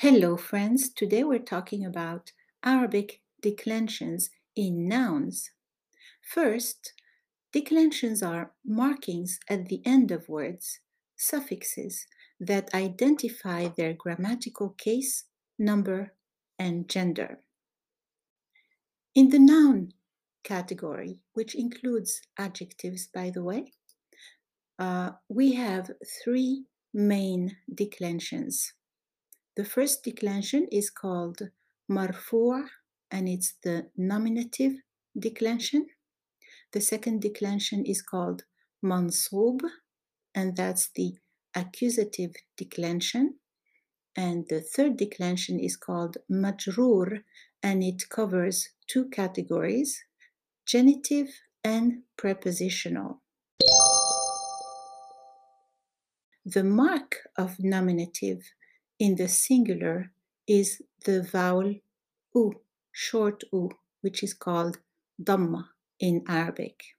Hello, friends. Today we're talking about Arabic declensions in nouns. First, declensions are markings at the end of words, suffixes that identify their grammatical case, number, and gender. In the noun category, which includes adjectives, by the way, uh, we have three main declensions. The first declension is called marfu' and it's the nominative declension. The second declension is called mansub and that's the accusative declension. And the third declension is called majrur and it covers two categories, genitive and prepositional. The mark of nominative in the singular is the vowel u, short u, which is called dhamma in Arabic.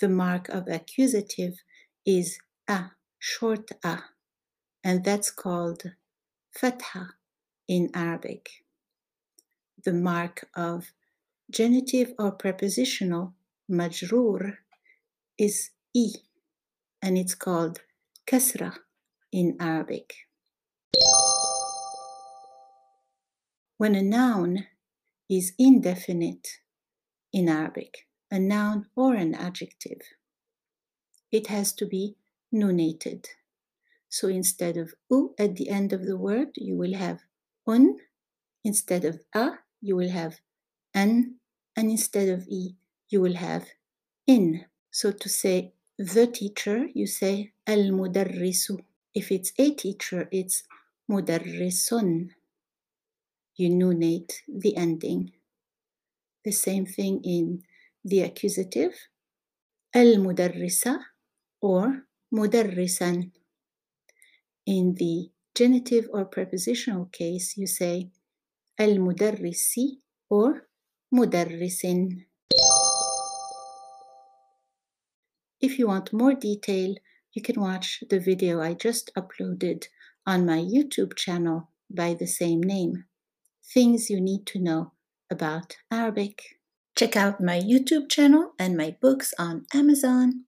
The mark of accusative is a, short a, and that's called fatha in Arabic. The mark of genitive or prepositional majrur is i, and it's called kasra in Arabic. When a noun is indefinite in Arabic, a noun or an adjective, it has to be nunated. So instead of u at the end of the word, you will have un. Instead of a, you will have an. And instead of e, you will have in. So to say the teacher, you say al mudarrisu. If it's a teacher, it's mudarrisun. You nunate the ending. The same thing in the accusative, al-mudarrisa or mudarrisan. In the genitive or prepositional case, you say al-mudarrisi or mudarrisin. If you want more detail, you can watch the video I just uploaded on my YouTube channel by the same name. Things you need to know about Arabic. Check out my YouTube channel and my books on Amazon.